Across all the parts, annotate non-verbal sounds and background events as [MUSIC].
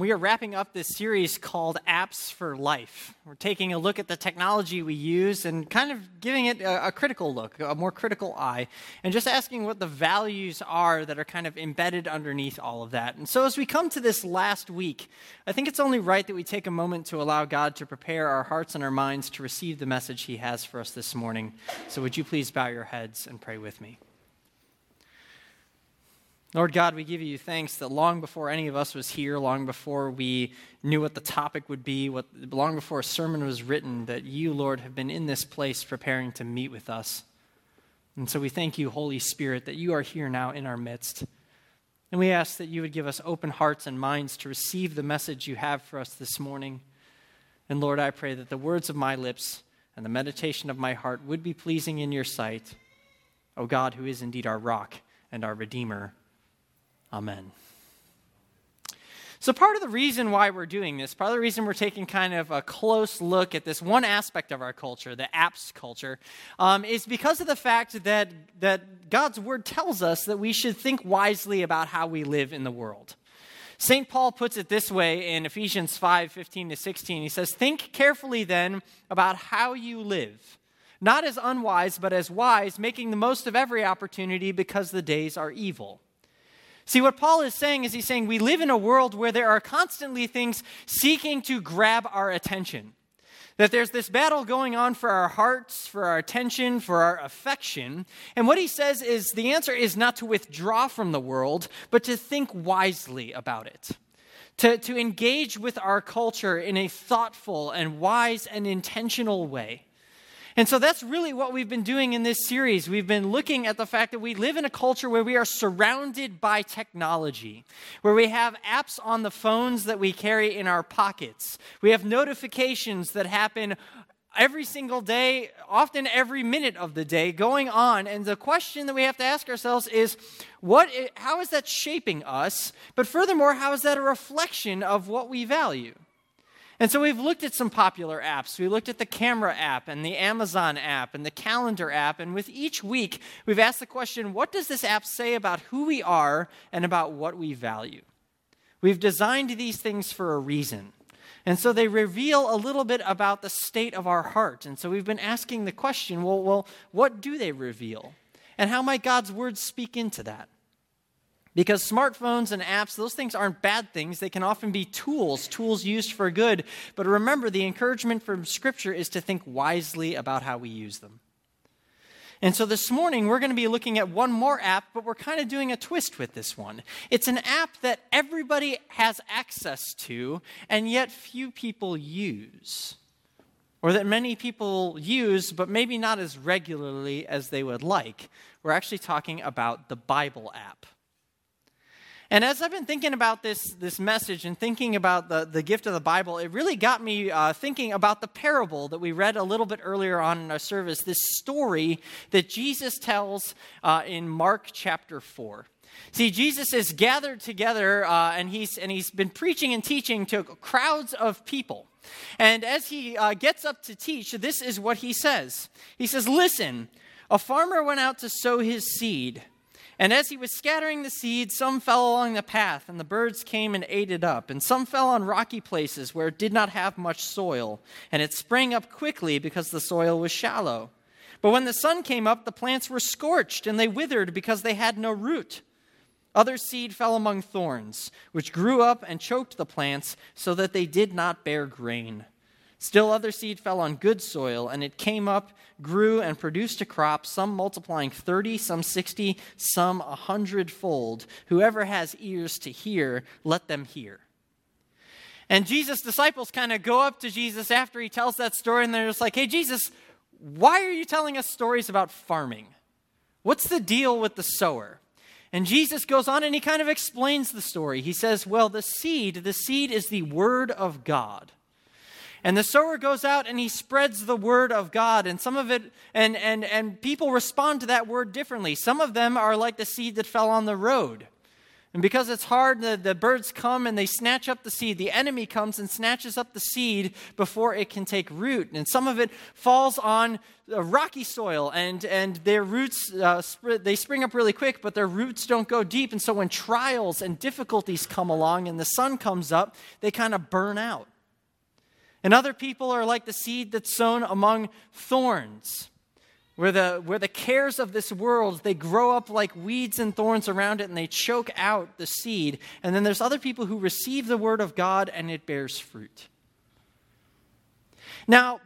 We are wrapping up this series called Apps for Life. We're taking a look at the technology we use and kind of giving it a, a, critical look, a more critical eye, and just asking what the values are that are kind of embedded underneath all of that. And so, as we come to this last week, I think it's only right that we take a moment to allow God to prepare our hearts and our minds to receive the message He has for us this morning. So, would you please bow your heads and pray with me? Lord God, we give you thanks that long before any of us was here, long before we knew what the topic would be, what, long before a sermon was written, that you, Lord, have been in this place preparing to meet with us. And so we thank you, Holy Spirit, that you are here now in our midst. And we ask that you would give us open hearts and minds to receive the message you have for us this morning. And Lord, I pray that the words of my lips and the meditation of my heart would be pleasing in your sight, O God, who is indeed our rock and our Redeemer. Amen. So, part of the reason why we're doing this, part of the reason we're taking kind of a close look at this one aspect of our culture, the apps culture, um, is because of the fact that, that God's word tells us that we should think wisely about how we live in the world. St. Paul puts it this way in Ephesians 5 15 to 16. He says, Think carefully then about how you live, not as unwise, but as wise, making the most of every opportunity because the days are evil. See, what Paul is saying is he's saying we live in a world where there are constantly things seeking to grab our attention. That there's this battle going on for our hearts, for our attention, for our affection. And what he says is the answer is not to withdraw from the world, but to think wisely about it. To, to engage with our culture in a thoughtful and wise and intentional way. And so that's really what we've been doing in this series. We've been looking at the fact that we live in a culture where we are surrounded by technology, where we have apps on the phones that we carry in our pockets. We have notifications that happen every single day, often every minute of the day going on. And the question that we have to ask ourselves is what, how is that shaping us? But furthermore, how is that a reflection of what we value? And so we've looked at some popular apps. We looked at the camera app and the Amazon app and the calendar app. And with each week, we've asked the question what does this app say about who we are and about what we value? We've designed these things for a reason. And so they reveal a little bit about the state of our heart. And so we've been asking the question well, well what do they reveal? And how might God's words speak into that? Because smartphones and apps, those things aren't bad things. They can often be tools, tools used for good. But remember, the encouragement from Scripture is to think wisely about how we use them. And so this morning, we're going to be looking at one more app, but we're kind of doing a twist with this one. It's an app that everybody has access to, and yet few people use. Or that many people use, but maybe not as regularly as they would like. We're actually talking about the Bible app. And as I've been thinking about this, this message and thinking about the, the gift of the Bible, it really got me uh, thinking about the parable that we read a little bit earlier on in our service, this story that Jesus tells uh, in Mark chapter 4. See, Jesus is gathered together uh, and, he's, and he's been preaching and teaching to crowds of people. And as he uh, gets up to teach, this is what he says He says, Listen, a farmer went out to sow his seed. And as he was scattering the seed, some fell along the path, and the birds came and ate it up. And some fell on rocky places where it did not have much soil, and it sprang up quickly because the soil was shallow. But when the sun came up, the plants were scorched, and they withered because they had no root. Other seed fell among thorns, which grew up and choked the plants so that they did not bear grain. Still, other seed fell on good soil, and it came up, grew, and produced a crop, some multiplying 30, some 60, some a hundredfold. Whoever has ears to hear, let them hear. And Jesus' disciples kind of go up to Jesus after he tells that story, and they're just like, hey, Jesus, why are you telling us stories about farming? What's the deal with the sower? And Jesus goes on and he kind of explains the story. He says, well, the seed, the seed is the word of God. And the sower goes out and he spreads the word of God. And some of it, and, and, and people respond to that word differently. Some of them are like the seed that fell on the road. And because it's hard, the, the birds come and they snatch up the seed. The enemy comes and snatches up the seed before it can take root. And some of it falls on rocky soil, and, and their roots, uh, sp- they spring up really quick, but their roots don't go deep. And so when trials and difficulties come along and the sun comes up, they kind of burn out. And other people are like the seed that's sown among thorns. Where the, where the cares of this world they grow up like weeds and thorns around it and they choke out the seed. And then there's other people who receive the word of god and it bears fruit. Now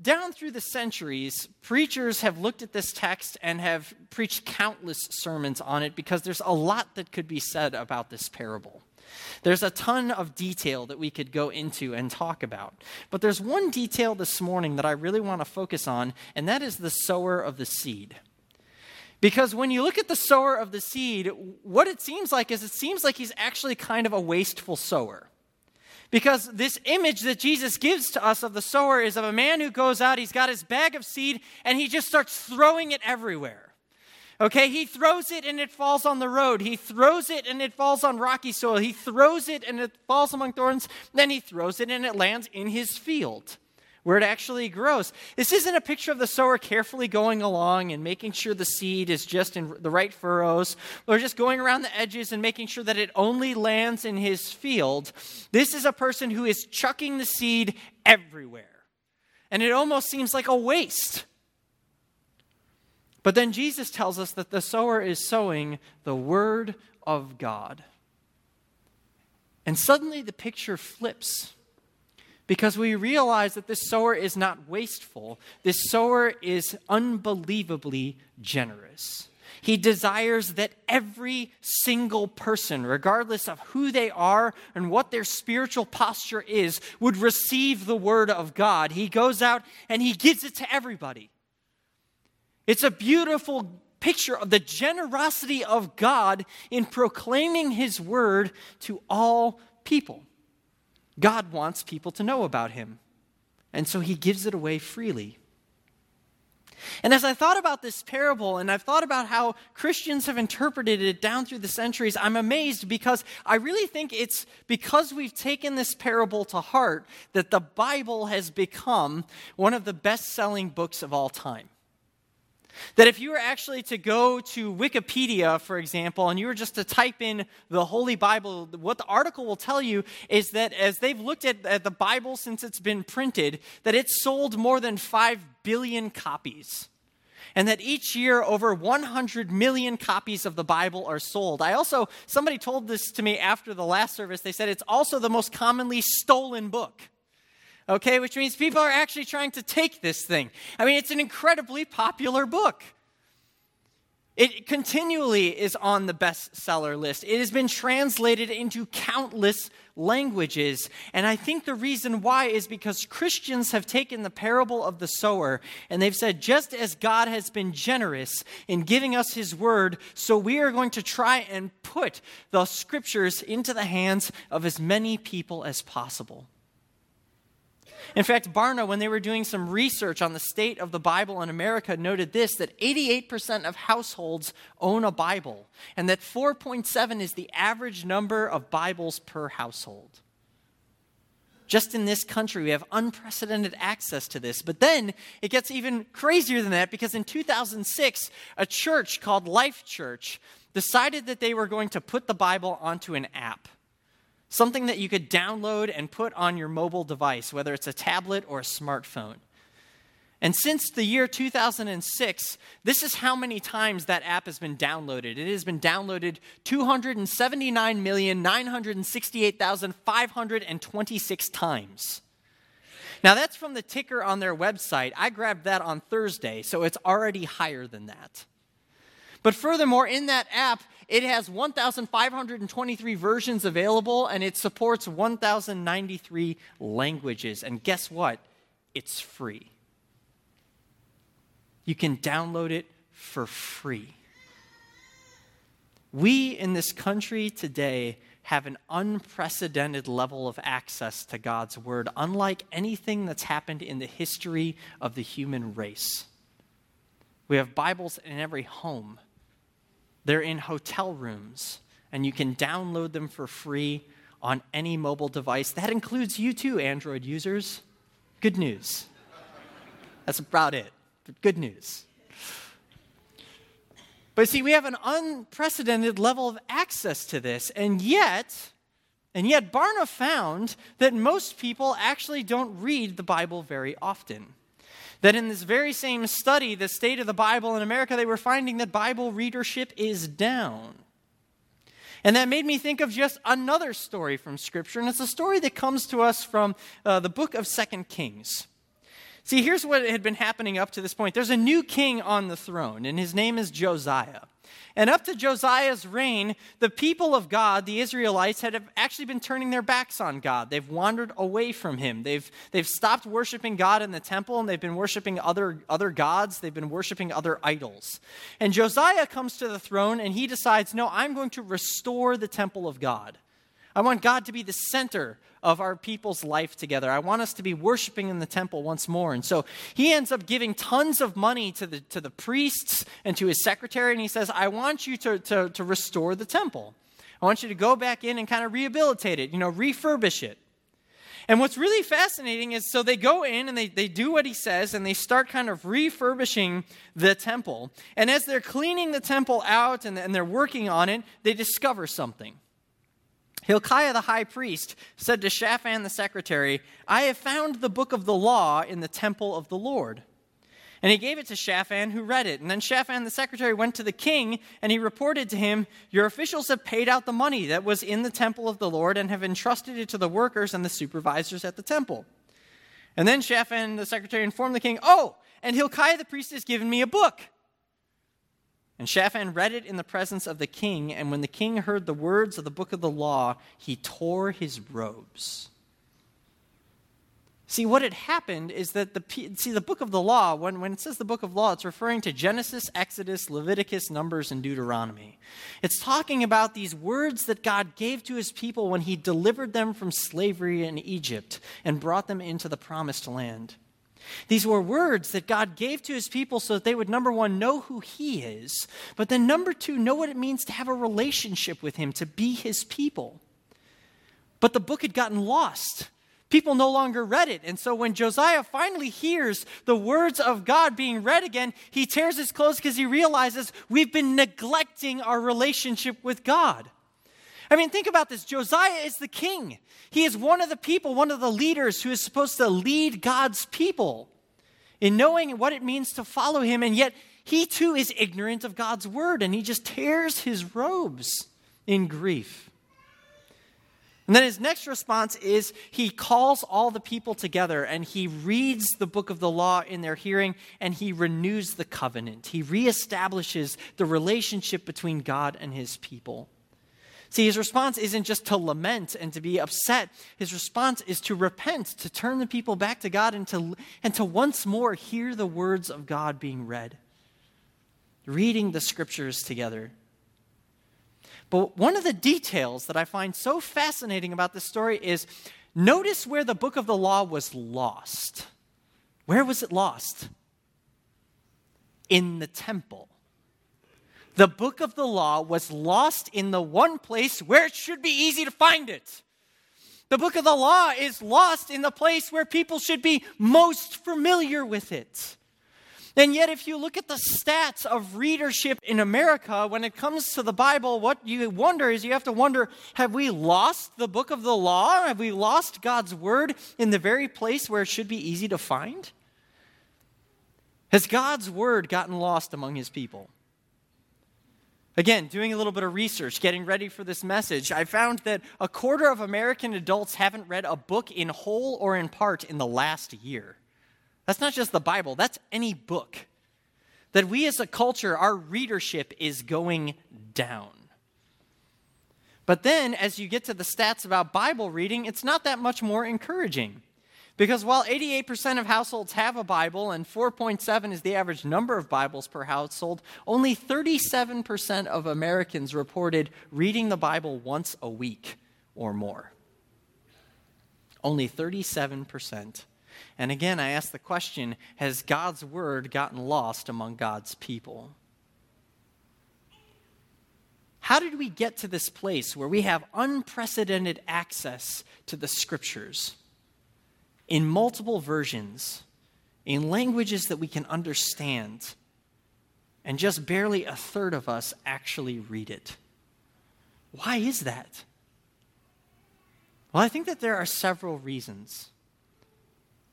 down through the centuries preachers have looked at this text and have preached countless sermons on it because there's a lot that could be said about this parable there's a ton of detail that we could go into and talk about. But there's one detail this morning that I really want to focus on, and that is the sower of the seed. Because when you look at the sower of the seed, what it seems like is it seems like he's actually kind of a wasteful sower. Because this image that Jesus gives to us of the sower is of a man who goes out, he's got his bag of seed, and he just starts throwing it everywhere. Okay, he throws it and it falls on the road. He throws it and it falls on rocky soil. He throws it and it falls among thorns. Then he throws it and it lands in his field where it actually grows. This isn't a picture of the sower carefully going along and making sure the seed is just in the right furrows, or just going around the edges and making sure that it only lands in his field. This is a person who is chucking the seed everywhere. And it almost seems like a waste. But then Jesus tells us that the sower is sowing the word of God. And suddenly the picture flips because we realize that this sower is not wasteful. This sower is unbelievably generous. He desires that every single person, regardless of who they are and what their spiritual posture is, would receive the word of God. He goes out and he gives it to everybody. It's a beautiful picture of the generosity of God in proclaiming His word to all people. God wants people to know about Him, and so He gives it away freely. And as I thought about this parable and I've thought about how Christians have interpreted it down through the centuries, I'm amazed because I really think it's because we've taken this parable to heart that the Bible has become one of the best selling books of all time. That if you were actually to go to Wikipedia, for example, and you were just to type in the Holy Bible, what the article will tell you is that as they've looked at, at the Bible since it's been printed, that it's sold more than 5 billion copies. And that each year over 100 million copies of the Bible are sold. I also, somebody told this to me after the last service, they said it's also the most commonly stolen book okay, which means people are actually trying to take this thing. I mean, it's an incredibly popular book. It continually is on the bestseller list. It has been translated into countless languages. And I think the reason why is because Christians have taken the parable of the sower and they've said, just as God has been generous in giving us his word, so we are going to try and put the scriptures into the hands of as many people as possible. In fact, Barna, when they were doing some research on the state of the Bible in America, noted this that 88% of households own a Bible, and that 4.7 is the average number of Bibles per household. Just in this country, we have unprecedented access to this. But then it gets even crazier than that because in 2006, a church called Life Church decided that they were going to put the Bible onto an app something that you could download and put on your mobile device, whether it's a tablet or a smartphone. And since the year 2006, this is how many times that app has been downloaded. It has been downloaded 279,968,526 times. Now, that's from the ticker on their website. I grabbed that on Thursday, so it's already higher than that. But furthermore, in that app, it has 1,523 versions available and it supports 1,093 languages. And guess what? It's free. You can download it for free. We in this country today have an unprecedented level of access to God's Word, unlike anything that's happened in the history of the human race. We have Bibles in every home. They're in hotel rooms and you can download them for free on any mobile device. That includes you too, Android users. Good news. That's about it. Good news. But see, we have an unprecedented level of access to this, and yet, and yet Barna found that most people actually don't read the Bible very often. That in this very same study, the state of the Bible in America, they were finding that Bible readership is down. And that made me think of just another story from Scripture, and it's a story that comes to us from uh, the book of Second Kings. See, here's what had been happening up to this point there's a new king on the throne, and his name is Josiah. And up to Josiah's reign, the people of God, the Israelites, had actually been turning their backs on God. They've wandered away from him. They've, they've stopped worshiping God in the temple and they've been worshiping other, other gods. They've been worshiping other idols. And Josiah comes to the throne and he decides, no, I'm going to restore the temple of God. I want God to be the center of our people's life together. I want us to be worshiping in the temple once more. And so he ends up giving tons of money to the, to the priests and to his secretary, and he says, I want you to, to, to restore the temple. I want you to go back in and kind of rehabilitate it, you know, refurbish it. And what's really fascinating is so they go in and they, they do what he says and they start kind of refurbishing the temple. And as they're cleaning the temple out and, and they're working on it, they discover something. Hilkiah the high priest said to Shaphan the secretary, I have found the book of the law in the temple of the Lord. And he gave it to Shaphan, who read it. And then Shaphan the secretary went to the king, and he reported to him, Your officials have paid out the money that was in the temple of the Lord and have entrusted it to the workers and the supervisors at the temple. And then Shaphan the secretary informed the king, Oh, and Hilkiah the priest has given me a book. And Shaphan read it in the presence of the king, and when the king heard the words of the book of the law, he tore his robes. See, what had happened is that the see the book of the law, when, when it says the book of law, it's referring to Genesis, Exodus, Leviticus, Numbers, and Deuteronomy. It's talking about these words that God gave to his people when he delivered them from slavery in Egypt and brought them into the promised land. These were words that God gave to his people so that they would, number one, know who he is, but then, number two, know what it means to have a relationship with him, to be his people. But the book had gotten lost. People no longer read it. And so when Josiah finally hears the words of God being read again, he tears his clothes because he realizes we've been neglecting our relationship with God. I mean, think about this. Josiah is the king. He is one of the people, one of the leaders who is supposed to lead God's people in knowing what it means to follow him. And yet, he too is ignorant of God's word and he just tears his robes in grief. And then his next response is he calls all the people together and he reads the book of the law in their hearing and he renews the covenant. He reestablishes the relationship between God and his people. See, his response isn't just to lament and to be upset. His response is to repent, to turn the people back to God, and to, and to once more hear the words of God being read. Reading the scriptures together. But one of the details that I find so fascinating about this story is notice where the book of the law was lost. Where was it lost? In the temple the book of the law was lost in the one place where it should be easy to find it. The book of the law is lost in the place where people should be most familiar with it. And yet, if you look at the stats of readership in America, when it comes to the Bible, what you wonder is you have to wonder have we lost the book of the law? Have we lost God's word in the very place where it should be easy to find? Has God's word gotten lost among his people? Again, doing a little bit of research, getting ready for this message, I found that a quarter of American adults haven't read a book in whole or in part in the last year. That's not just the Bible, that's any book. That we as a culture, our readership is going down. But then, as you get to the stats about Bible reading, it's not that much more encouraging. Because while 88% of households have a Bible and 4.7 is the average number of Bibles per household, only 37% of Americans reported reading the Bible once a week or more. Only 37%. And again, I ask the question has God's word gotten lost among God's people? How did we get to this place where we have unprecedented access to the scriptures in multiple versions, in languages that we can understand, and just barely a third of us actually read it? Why is that? Well, I think that there are several reasons.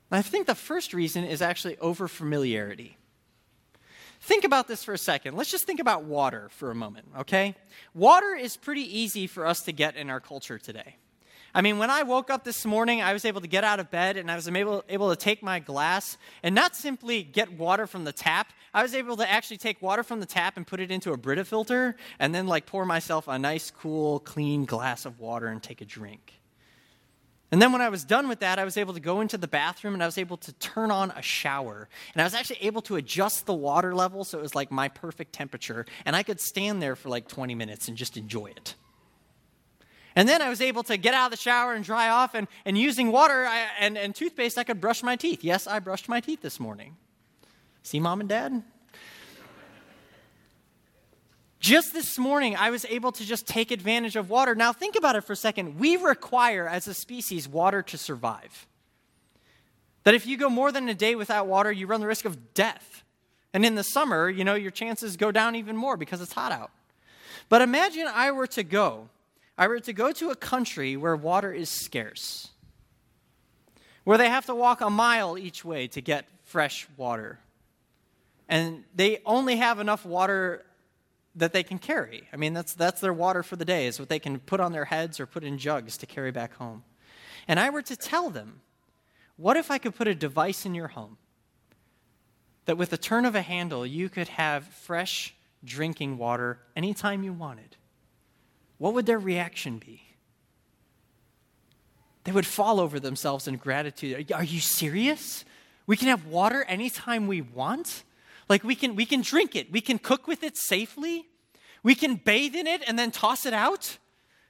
I think the first reason is actually overfamiliarity. Think about this for a second. Let's just think about water for a moment, okay? Water is pretty easy for us to get in our culture today. I mean, when I woke up this morning, I was able to get out of bed and I was able, able to take my glass and not simply get water from the tap. I was able to actually take water from the tap and put it into a Brita filter and then, like, pour myself a nice, cool, clean glass of water and take a drink. And then when I was done with that, I was able to go into the bathroom and I was able to turn on a shower. And I was actually able to adjust the water level so it was like my perfect temperature. And I could stand there for like 20 minutes and just enjoy it. And then I was able to get out of the shower and dry off. And, and using water I, and, and toothpaste, I could brush my teeth. Yes, I brushed my teeth this morning. See, mom and dad? Just this morning, I was able to just take advantage of water. Now, think about it for a second. We require, as a species, water to survive. That if you go more than a day without water, you run the risk of death. And in the summer, you know, your chances go down even more because it's hot out. But imagine I were to go, I were to go to a country where water is scarce, where they have to walk a mile each way to get fresh water. And they only have enough water that they can carry. I mean, that's, that's their water for the day, is what they can put on their heads or put in jugs to carry back home. And I were to tell them, what if I could put a device in your home that with the turn of a handle you could have fresh drinking water anytime you wanted? What would their reaction be? They would fall over themselves in gratitude. Are you serious? We can have water anytime we want? Like we can we can drink it. We can cook with it safely. We can bathe in it and then toss it out.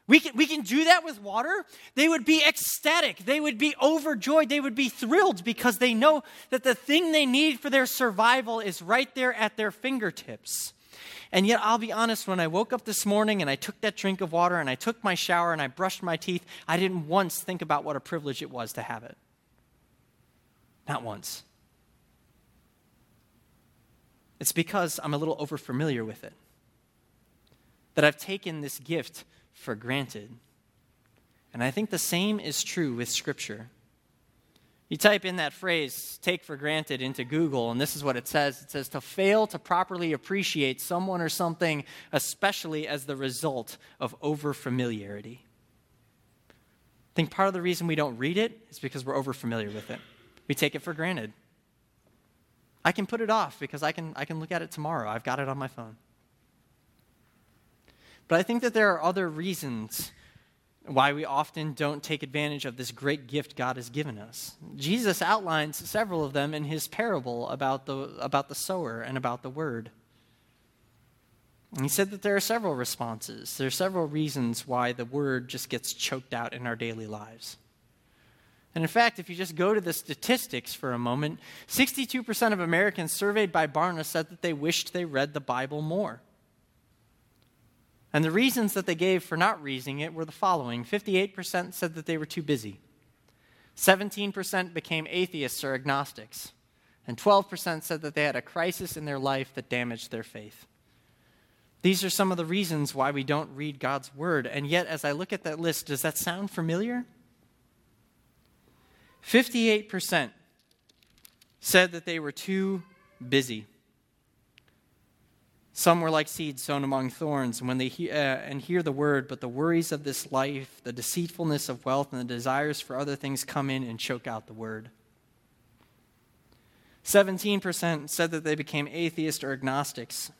We can, we can do that with water. They would be ecstatic. They would be overjoyed. They would be thrilled because they know that the thing they need for their survival is right there at their fingertips. And yet, I'll be honest, when I woke up this morning and I took that drink of water and I took my shower and I brushed my teeth, I didn't once think about what a privilege it was to have it. Not once. It's because I'm a little overfamiliar with it. That I've taken this gift for granted. And I think the same is true with Scripture. You type in that phrase, take for granted, into Google, and this is what it says it says, to fail to properly appreciate someone or something, especially as the result of overfamiliarity. I think part of the reason we don't read it is because we're overfamiliar with it. We take it for granted. I can put it off because I can, I can look at it tomorrow. I've got it on my phone. But I think that there are other reasons why we often don't take advantage of this great gift God has given us. Jesus outlines several of them in his parable about the, about the sower and about the word. And he said that there are several responses. There are several reasons why the word just gets choked out in our daily lives. And in fact, if you just go to the statistics for a moment, 62% of Americans surveyed by Barna said that they wished they read the Bible more. And the reasons that they gave for not reading it were the following 58% said that they were too busy, 17% became atheists or agnostics, and 12% said that they had a crisis in their life that damaged their faith. These are some of the reasons why we don't read God's Word. And yet, as I look at that list, does that sound familiar? 58% said that they were too busy. Some were like seeds sown among thorns, and when they he- uh, and hear the word, but the worries of this life, the deceitfulness of wealth, and the desires for other things come in and choke out the word. 17% said that they became atheists or agnostics.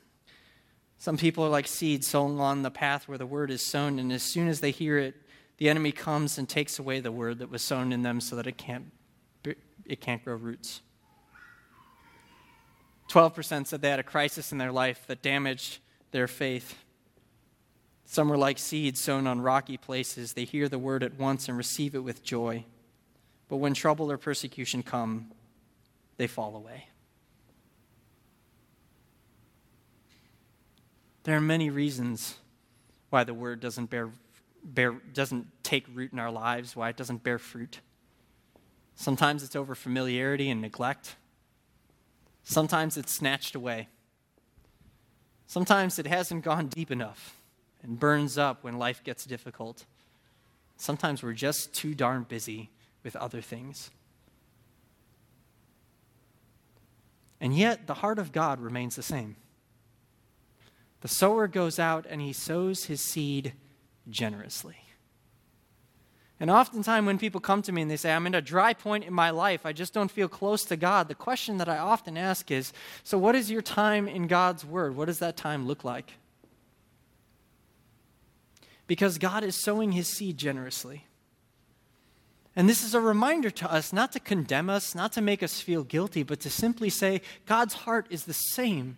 Some people are like seeds sown on the path where the word is sown, and as soon as they hear it, the enemy comes and takes away the word that was sown in them so that it can't, it can't grow roots. 12% said they had a crisis in their life that damaged their faith. Some were like seeds sown on rocky places. They hear the word at once and receive it with joy. But when trouble or persecution come, they fall away. There are many reasons why the word doesn't bear, bear doesn't take root in our lives, why it doesn't bear fruit. Sometimes it's over familiarity and neglect. Sometimes it's snatched away. Sometimes it hasn't gone deep enough and burns up when life gets difficult. Sometimes we're just too darn busy with other things. And yet, the heart of God remains the same. The sower goes out and he sows his seed generously. And oftentimes, when people come to me and they say, I'm in a dry point in my life, I just don't feel close to God, the question that I often ask is So, what is your time in God's Word? What does that time look like? Because God is sowing his seed generously. And this is a reminder to us not to condemn us, not to make us feel guilty, but to simply say God's heart is the same.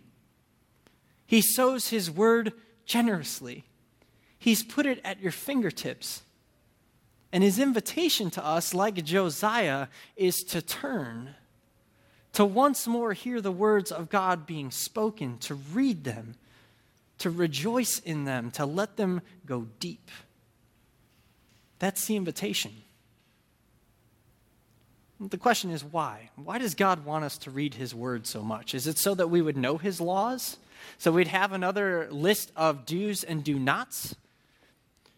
He sows his word generously, He's put it at your fingertips. And his invitation to us, like Josiah, is to turn, to once more hear the words of God being spoken, to read them, to rejoice in them, to let them go deep. That's the invitation. The question is why? Why does God want us to read His Word so much? Is it so that we would know His laws? So we'd have another list of do's and do nots?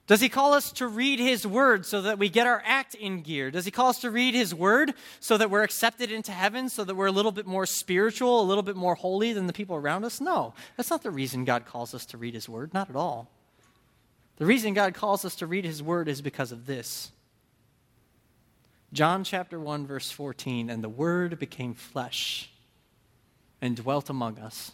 Does he call us to read his word so that we get our act in gear? Does he call us to read his word so that we're accepted into heaven, so that we're a little bit more spiritual, a little bit more holy than the people around us? No, that's not the reason God calls us to read his word, not at all. The reason God calls us to read his word is because of this. John chapter 1 verse 14 and the word became flesh and dwelt among us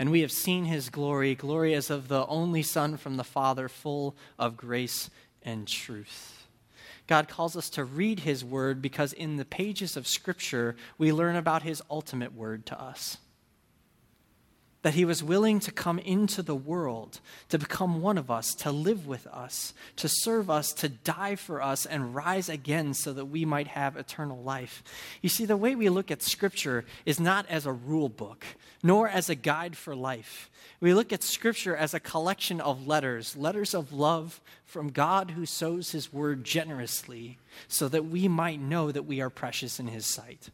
and we have seen his glory, glory as of the only Son from the Father, full of grace and truth. God calls us to read his word because in the pages of Scripture, we learn about his ultimate word to us that he was willing to come into the world, to become one of us, to live with us, to serve us, to die for us, and rise again so that we might have eternal life. You see, the way we look at Scripture is not as a rule book, nor as a guide for life. We look at Scripture as a collection of letters, letters of love from God who sows his word generously, so that we might know that we are precious in his sight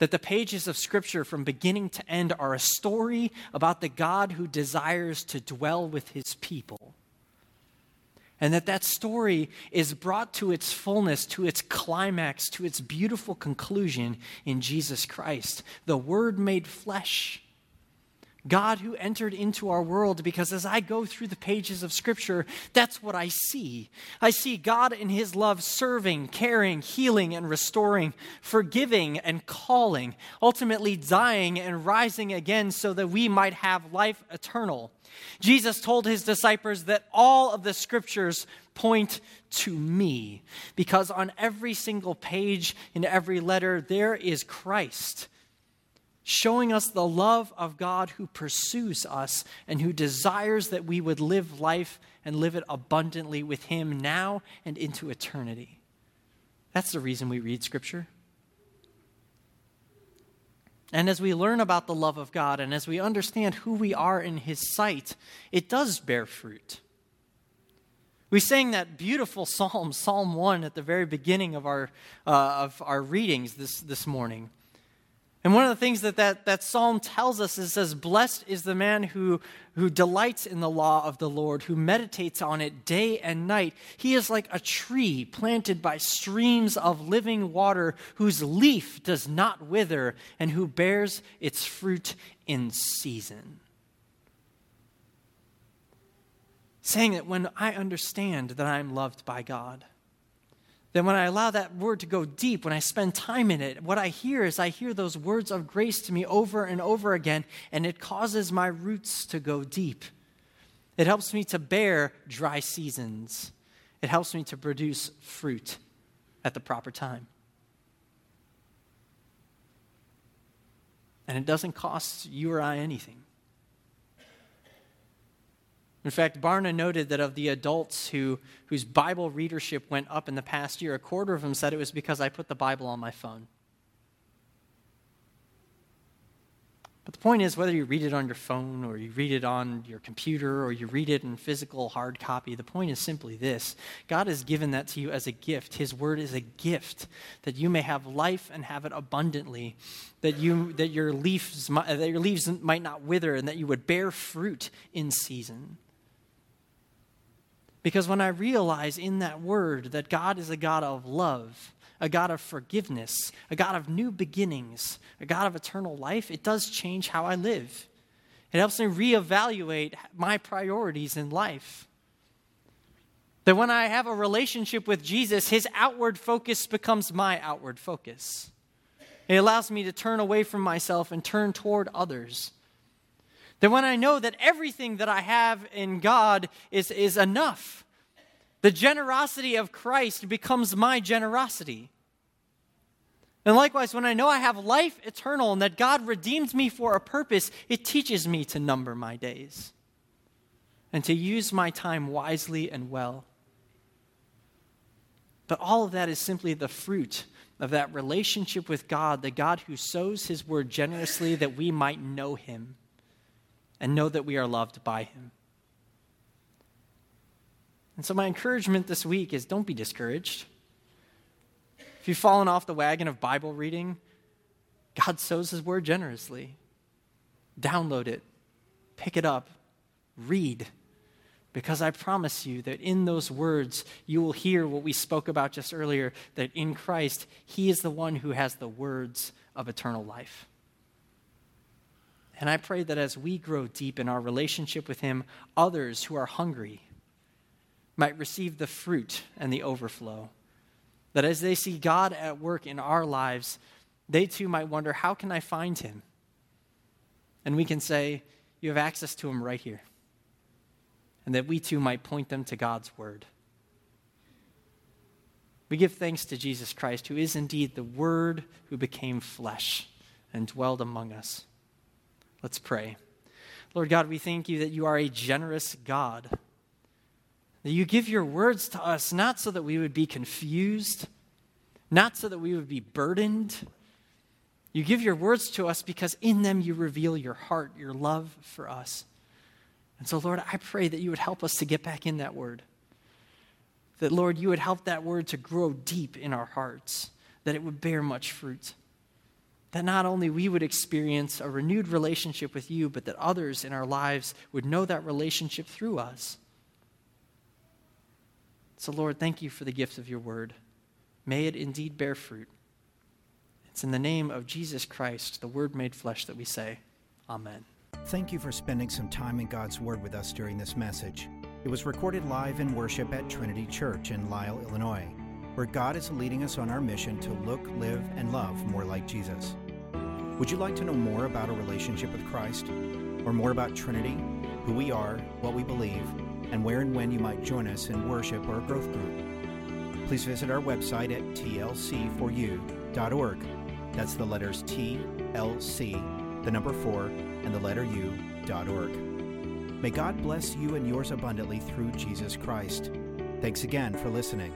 that the pages of Scripture from beginning to end are a story about the God who desires to dwell with his people. And that that story is brought to its fullness, to its climax, to its beautiful conclusion in Jesus Christ, the Word made flesh God who entered into our world, because as I go through the pages of Scripture, that's what I see. I see God in His love serving, caring, healing, and restoring, forgiving and calling, ultimately dying and rising again so that we might have life eternal. Jesus told His disciples that all of the Scriptures point to me, because on every single page, in every letter, there is Christ showing us the love of God who pursues us and who desires that we would live life and live it abundantly with Him now and into eternity. That's the reason we read Scripture. And as we learn about the love of God and as we understand who we are in His sight, it does bear fruit. We sang that beautiful [LAUGHS] psalm, Psalm 1, at the very beginning of our, uh, of our readings this, this morning. And one of the things that, that that psalm tells us is says, Blessed is the man who, who delights in the law of the Lord, who meditates on it day and night. He is like a tree planted by streams of living water, whose leaf does not wither, and who bears its fruit in season. Saying that when I understand that I'm loved by God, then when I allow that word to go deep, when I spend time in it, what I hear is I hear those words of grace to me over and over again, and it causes my roots to go deep. It helps me to bear dry seasons. It helps me to produce fruit at the proper time. And it doesn't cost you or I anything. In fact, Barna noted that of the adults who, whose Bible readership went up in the past year, a quarter of them said it was because I put the Bible on my phone. But the point is, whether you read it on your phone or you read it on your computer or you read it in physical hard copy, the point is simply this God has given that to you as a gift. His word is a gift that you may have life and have it abundantly, that, you, that, your, leaves, that your leaves might not wither, and that you would bear fruit in season. Because when I realize in that word that God is a God of love, a God of forgiveness, a God of new beginnings, a God of eternal life, it does change how I live. It helps me reevaluate my priorities in life. That when I have a relationship with Jesus, his outward focus becomes my outward focus. It allows me to turn away from myself and turn toward others. That when I know that everything that I have in God is, is enough, the generosity of Christ becomes my generosity. And likewise, when I know I have life eternal and that God redeemed me for a purpose, it teaches me to number my days and to use my time wisely and well. But all of that is simply the fruit of that relationship with God, the God who sows his word generously that we might know him and know that we are loved by him. And so, my encouragement this week is don't be discouraged. If you've fallen off the wagon of Bible reading, God sows His word generously. Download it, pick it up, read. Because I promise you that in those words, you will hear what we spoke about just earlier that in Christ, He is the one who has the words of eternal life. And I pray that as we grow deep in our relationship with Him, others who are hungry might receive the fruit and the overflow. That as they see God at work in our lives, they too might wonder, how can I find Him? And we can say, you have access to Him right here. And that we too might point them to God's Word. We give thanks to Jesus Christ, who is indeed the Word who became flesh and dwelled among us. Let's pray. Lord God, we thank you that you are a generous God, that you give your words to us not so that we would be confused, not so that we would be burdened. You give your words to us because in them you reveal your heart, your love for us. And so, Lord, I pray that you would help us to get back in that word. That, Lord, you would help that word to grow deep in our hearts, that it would bear much fruit that not only we would experience a renewed relationship with you, but that others in our lives would know that relationship through us. So, Lord, thank you for the gift of your word. May it indeed bear fruit. It's in the name of Jesus Christ, the Word made flesh, that we say, Amen. Thank you for spending some time in God's Word with us during this message. It was recorded live in worship at Trinity Church in Lisle, Illinois where God is leading us on our mission to look, live, and love more like Jesus. Would you like to know more about a relationship with Christ? Or more about Trinity, who we are, what we believe, and where and when you might join us in worship or a growth group? Please visit our website at tlc4u.org. That's the letters T, L, C, the number 4, and the letter U.org. May God bless you and yours abundantly through Jesus Christ. Thanks again for listening.